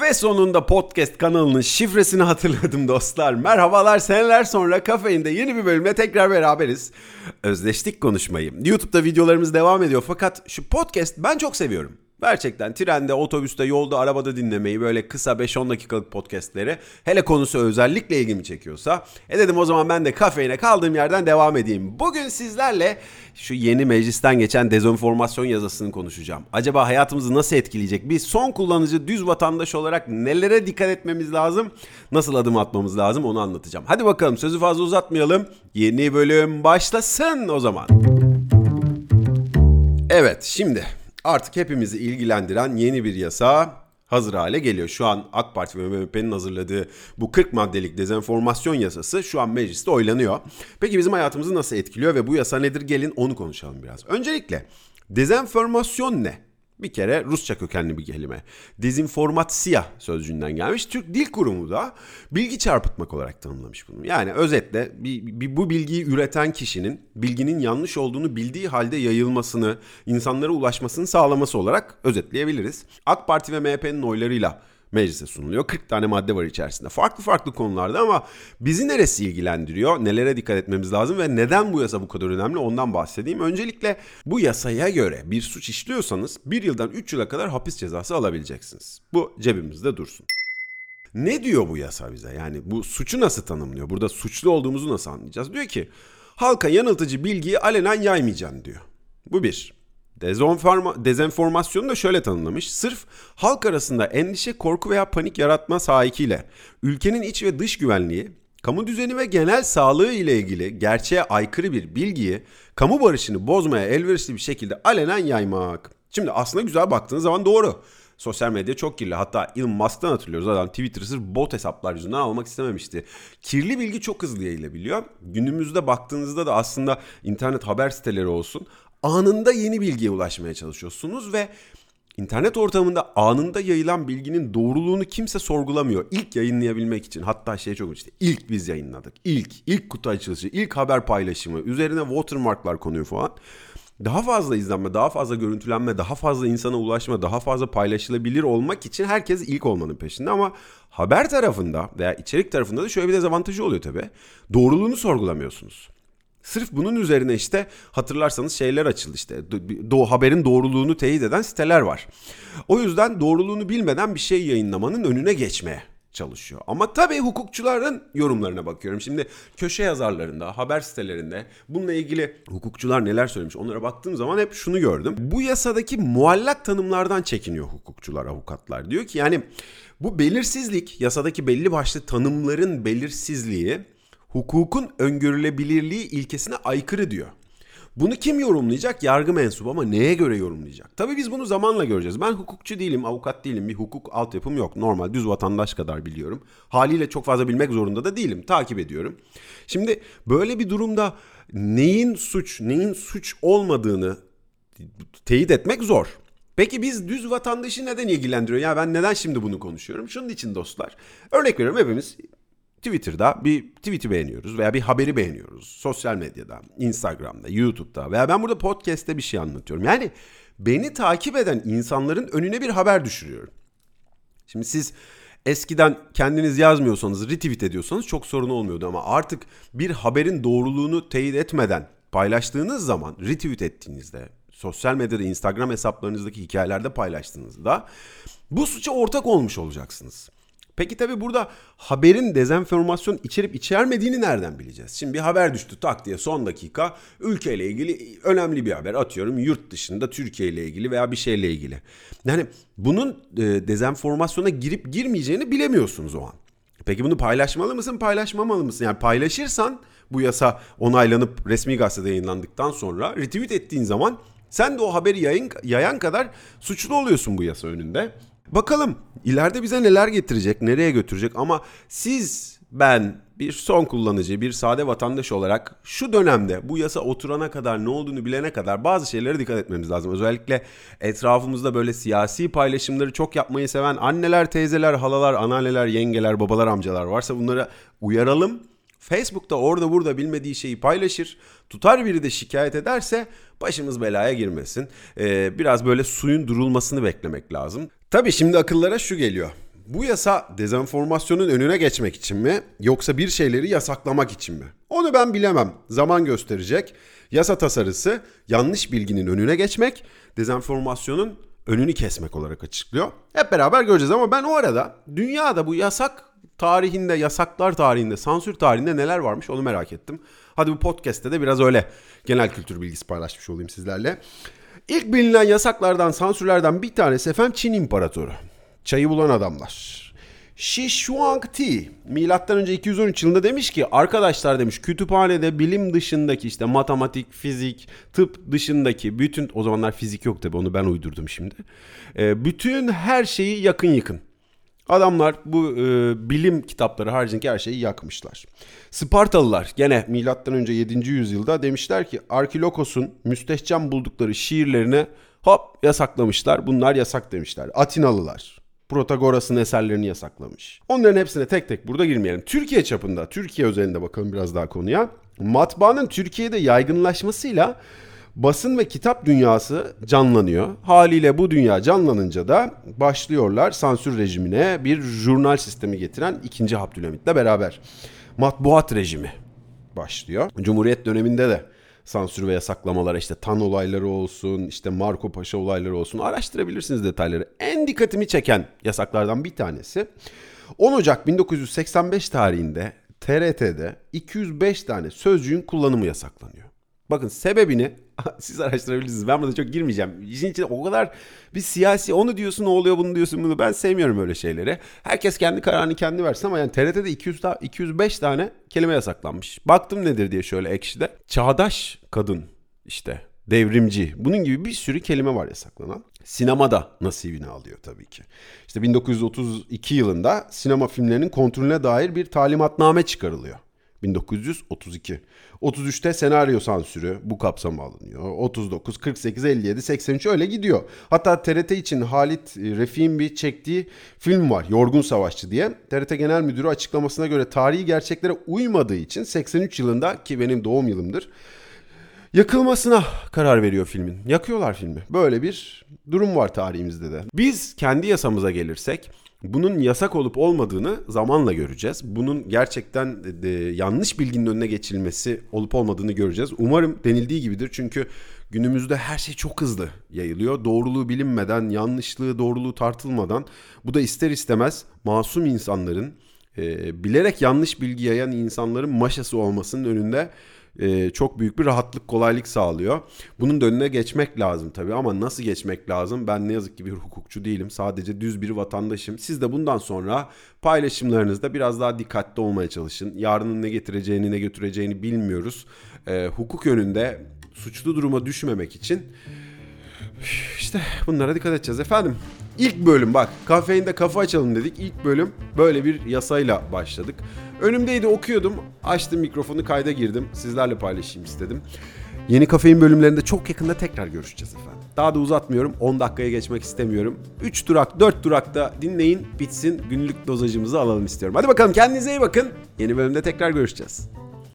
Ve sonunda podcast kanalının şifresini hatırladım dostlar. Merhabalar seneler sonra kafeinde yeni bir bölümle tekrar beraberiz. Özleştik konuşmayı. YouTube'da videolarımız devam ediyor fakat şu podcast ben çok seviyorum. Gerçekten trende, otobüste, yolda, arabada dinlemeyi böyle kısa 5-10 dakikalık podcastleri hele konusu özellikle ilgimi çekiyorsa e dedim o zaman ben de kafeine kaldığım yerden devam edeyim. Bugün sizlerle şu yeni meclisten geçen dezenformasyon yazısını konuşacağım. Acaba hayatımızı nasıl etkileyecek? Bir son kullanıcı düz vatandaş olarak nelere dikkat etmemiz lazım? Nasıl adım atmamız lazım onu anlatacağım. Hadi bakalım sözü fazla uzatmayalım. Yeni bölüm başlasın o zaman. Evet şimdi artık hepimizi ilgilendiren yeni bir yasa hazır hale geliyor. Şu an AK Parti ve MHP'nin hazırladığı bu 40 maddelik dezenformasyon yasası şu an mecliste oylanıyor. Peki bizim hayatımızı nasıl etkiliyor ve bu yasa nedir? Gelin onu konuşalım biraz. Öncelikle dezenformasyon ne? Bir kere Rusça kökenli bir kelime. Dezinformatsiya sözcüğünden gelmiş. Türk Dil Kurumu da bilgi çarpıtmak olarak tanımlamış bunu. Yani özetle bir, bir, bu bilgiyi üreten kişinin bilginin yanlış olduğunu bildiği halde yayılmasını, insanlara ulaşmasını sağlaması olarak özetleyebiliriz. AK Parti ve MHP'nin oylarıyla meclise sunuluyor. 40 tane madde var içerisinde. Farklı farklı konularda ama bizi neresi ilgilendiriyor? Nelere dikkat etmemiz lazım ve neden bu yasa bu kadar önemli ondan bahsedeyim. Öncelikle bu yasaya göre bir suç işliyorsanız 1 yıldan 3 yıla kadar hapis cezası alabileceksiniz. Bu cebimizde dursun. Ne diyor bu yasa bize? Yani bu suçu nasıl tanımlıyor? Burada suçlu olduğumuzu nasıl anlayacağız? Diyor ki halka yanıltıcı bilgiyi alenen yaymayacaksın diyor. Bu bir. Dezenforma, dezenformasyonu da şöyle tanımlamış. Sırf halk arasında endişe, korku veya panik yaratma sahikiyle ülkenin iç ve dış güvenliği, kamu düzeni ve genel sağlığı ile ilgili gerçeğe aykırı bir bilgiyi kamu barışını bozmaya elverişli bir şekilde alenen yaymak. Şimdi aslında güzel baktığınız zaman doğru. Sosyal medya çok kirli. Hatta Elon Musk'tan hatırlıyoruz. Adam Twitter'ı sırf bot hesaplar yüzünden almak istememişti. Kirli bilgi çok hızlı yayılabiliyor. Günümüzde baktığınızda da aslında internet haber siteleri olsun anında yeni bilgiye ulaşmaya çalışıyorsunuz ve internet ortamında anında yayılan bilginin doğruluğunu kimse sorgulamıyor. İlk yayınlayabilmek için hatta şey çok işte ilk biz yayınladık. İlk, ilk kutu açılışı, ilk haber paylaşımı, üzerine watermarklar konuyor falan. Daha fazla izlenme, daha fazla görüntülenme, daha fazla insana ulaşma, daha fazla paylaşılabilir olmak için herkes ilk olmanın peşinde ama haber tarafında veya içerik tarafında da şöyle bir dezavantajı oluyor tabii. Doğruluğunu sorgulamıyorsunuz. Sırf bunun üzerine işte hatırlarsanız şeyler açıldı işte do haberin doğruluğunu teyit eden siteler var. O yüzden doğruluğunu bilmeden bir şey yayınlamanın önüne geçmeye çalışıyor. Ama tabii hukukçuların yorumlarına bakıyorum. Şimdi köşe yazarlarında, haber sitelerinde bununla ilgili hukukçular neler söylemiş onlara baktığım zaman hep şunu gördüm. Bu yasadaki muallak tanımlardan çekiniyor hukukçular, avukatlar. Diyor ki yani bu belirsizlik, yasadaki belli başlı tanımların belirsizliği hukukun öngörülebilirliği ilkesine aykırı diyor. Bunu kim yorumlayacak? Yargı mensubu ama neye göre yorumlayacak? Tabii biz bunu zamanla göreceğiz. Ben hukukçu değilim, avukat değilim. Bir hukuk altyapım yok. Normal düz vatandaş kadar biliyorum. Haliyle çok fazla bilmek zorunda da değilim. Takip ediyorum. Şimdi böyle bir durumda neyin suç, neyin suç olmadığını teyit etmek zor. Peki biz düz vatandaşı neden ilgilendiriyor? Ya ben neden şimdi bunu konuşuyorum? Şunun için dostlar. Örnek veriyorum hepimiz Twitter'da bir tweet'i beğeniyoruz veya bir haberi beğeniyoruz. Sosyal medyada, Instagram'da, YouTube'da veya ben burada podcast'te bir şey anlatıyorum. Yani beni takip eden insanların önüne bir haber düşürüyorum. Şimdi siz eskiden kendiniz yazmıyorsanız, retweet ediyorsanız çok sorun olmuyordu ama artık bir haberin doğruluğunu teyit etmeden paylaştığınız zaman, retweet ettiğinizde, sosyal medyada, Instagram hesaplarınızdaki hikayelerde paylaştığınızda bu suça ortak olmuş olacaksınız. Peki tabii burada haberin dezenformasyon içerip içermediğini nereden bileceğiz? Şimdi bir haber düştü tak diye son dakika ülkeyle ilgili önemli bir haber atıyorum yurt dışında Türkiye ile ilgili veya bir şeyle ilgili. Yani bunun e, dezenformasyona girip girmeyeceğini bilemiyorsunuz o an. Peki bunu paylaşmalı mısın paylaşmamalı mısın? Yani paylaşırsan bu yasa onaylanıp resmi gazetede yayınlandıktan sonra retweet ettiğin zaman sen de o haberi yayın, yayan kadar suçlu oluyorsun bu yasa önünde. Bakalım ileride bize neler getirecek, nereye götürecek ama siz, ben, bir son kullanıcı, bir sade vatandaş olarak şu dönemde bu yasa oturana kadar ne olduğunu bilene kadar bazı şeylere dikkat etmemiz lazım. Özellikle etrafımızda böyle siyasi paylaşımları çok yapmayı seven anneler, teyzeler, halalar, anneanneler, yengeler, babalar, amcalar varsa bunları uyaralım. Facebook'ta orada burada bilmediği şeyi paylaşır. Tutar biri de şikayet ederse başımız belaya girmesin. Ee, biraz böyle suyun durulmasını beklemek lazım. Tabii şimdi akıllara şu geliyor. Bu yasa dezenformasyonun önüne geçmek için mi yoksa bir şeyleri yasaklamak için mi? Onu ben bilemem. Zaman gösterecek. Yasa tasarısı yanlış bilginin önüne geçmek, dezenformasyonun önünü kesmek olarak açıklıyor. Hep beraber göreceğiz ama ben o arada dünyada bu yasak tarihinde, yasaklar tarihinde, sansür tarihinde neler varmış onu merak ettim. Hadi bu podcast'te de biraz öyle genel kültür bilgisi paylaşmış olayım sizlerle. İlk bilinen yasaklardan, sansürlerden bir tanesi efendim Çin İmparatoru. Çayı bulan adamlar. Shi Huangti milattan önce 213 yılında demiş ki arkadaşlar demiş kütüphanede bilim dışındaki işte matematik, fizik, tıp dışındaki bütün o zamanlar fizik yok tabi onu ben uydurdum şimdi. Bütün her şeyi yakın yıkın. Adamlar bu e, bilim kitapları haricindeki her şeyi yakmışlar. Spartalılar gene milattan önce 7. yüzyılda demişler ki Arkilokos'un müstehcen buldukları şiirlerini hop yasaklamışlar. Bunlar yasak demişler. Atinalılar Protagoras'ın eserlerini yasaklamış. Onların hepsine tek tek burada girmeyelim. Türkiye çapında, Türkiye özelinde bakalım biraz daha konuya. Matbaanın Türkiye'de yaygınlaşmasıyla basın ve kitap dünyası canlanıyor. Haliyle bu dünya canlanınca da başlıyorlar sansür rejimine bir jurnal sistemi getiren 2. Abdülhamit'le beraber. Matbuat rejimi başlıyor. Cumhuriyet döneminde de sansür ve yasaklamalar işte Tan olayları olsun, işte Marco Paşa olayları olsun araştırabilirsiniz detayları. En dikkatimi çeken yasaklardan bir tanesi 10 Ocak 1985 tarihinde TRT'de 205 tane sözcüğün kullanımı yasaklanıyor. Bakın sebebini siz araştırabilirsiniz. Ben burada çok girmeyeceğim. İşin içinde o kadar bir siyasi onu diyorsun o oluyor bunu diyorsun bunu. Ben sevmiyorum öyle şeyleri. Herkes kendi kararını kendi versin ama yani TRT'de 200 ta, 205 tane kelime yasaklanmış. Baktım nedir diye şöyle ekşide. Çağdaş kadın işte devrimci bunun gibi bir sürü kelime var yasaklanan. Sinemada nasibini alıyor tabii ki. İşte 1932 yılında sinema filmlerinin kontrolüne dair bir talimatname çıkarılıyor. 1932. 33'te senaryo sansürü bu kapsama alınıyor. 39, 48, 57, 83 öyle gidiyor. Hatta TRT için Halit Refik'in bir çektiği film var. Yorgun Savaşçı diye. TRT Genel Müdürü açıklamasına göre tarihi gerçeklere uymadığı için 83 yılında ki benim doğum yılımdır yakılmasına karar veriyor filmin. Yakıyorlar filmi. Böyle bir durum var tarihimizde de. Biz kendi yasamıza gelirsek bunun yasak olup olmadığını zamanla göreceğiz. Bunun gerçekten de yanlış bilginin önüne geçilmesi olup olmadığını göreceğiz. Umarım denildiği gibidir çünkü günümüzde her şey çok hızlı yayılıyor. Doğruluğu bilinmeden, yanlışlığı, doğruluğu tartılmadan bu da ister istemez masum insanların e, bilerek yanlış bilgi yayan insanların maşası olmasının önünde e, çok büyük bir rahatlık, kolaylık sağlıyor. Bunun da önüne geçmek lazım tabii ama nasıl geçmek lazım? Ben ne yazık ki bir hukukçu değilim. Sadece düz bir vatandaşım. Siz de bundan sonra paylaşımlarınızda biraz daha dikkatli olmaya çalışın. Yarının ne getireceğini, ne götüreceğini bilmiyoruz. E, hukuk yönünde suçlu duruma düşmemek için işte bunlara dikkat edeceğiz efendim. İlk bölüm bak kafeinde kafa açalım dedik. İlk bölüm böyle bir yasayla başladık. Önümdeydi okuyordum. Açtım mikrofonu kayda girdim. Sizlerle paylaşayım istedim. Yeni kafein bölümlerinde çok yakında tekrar görüşeceğiz efendim. Daha da uzatmıyorum. 10 dakikaya geçmek istemiyorum. 3 durak 4 durakta dinleyin bitsin günlük dozajımızı alalım istiyorum. Hadi bakalım kendinize iyi bakın. Yeni bölümde tekrar görüşeceğiz.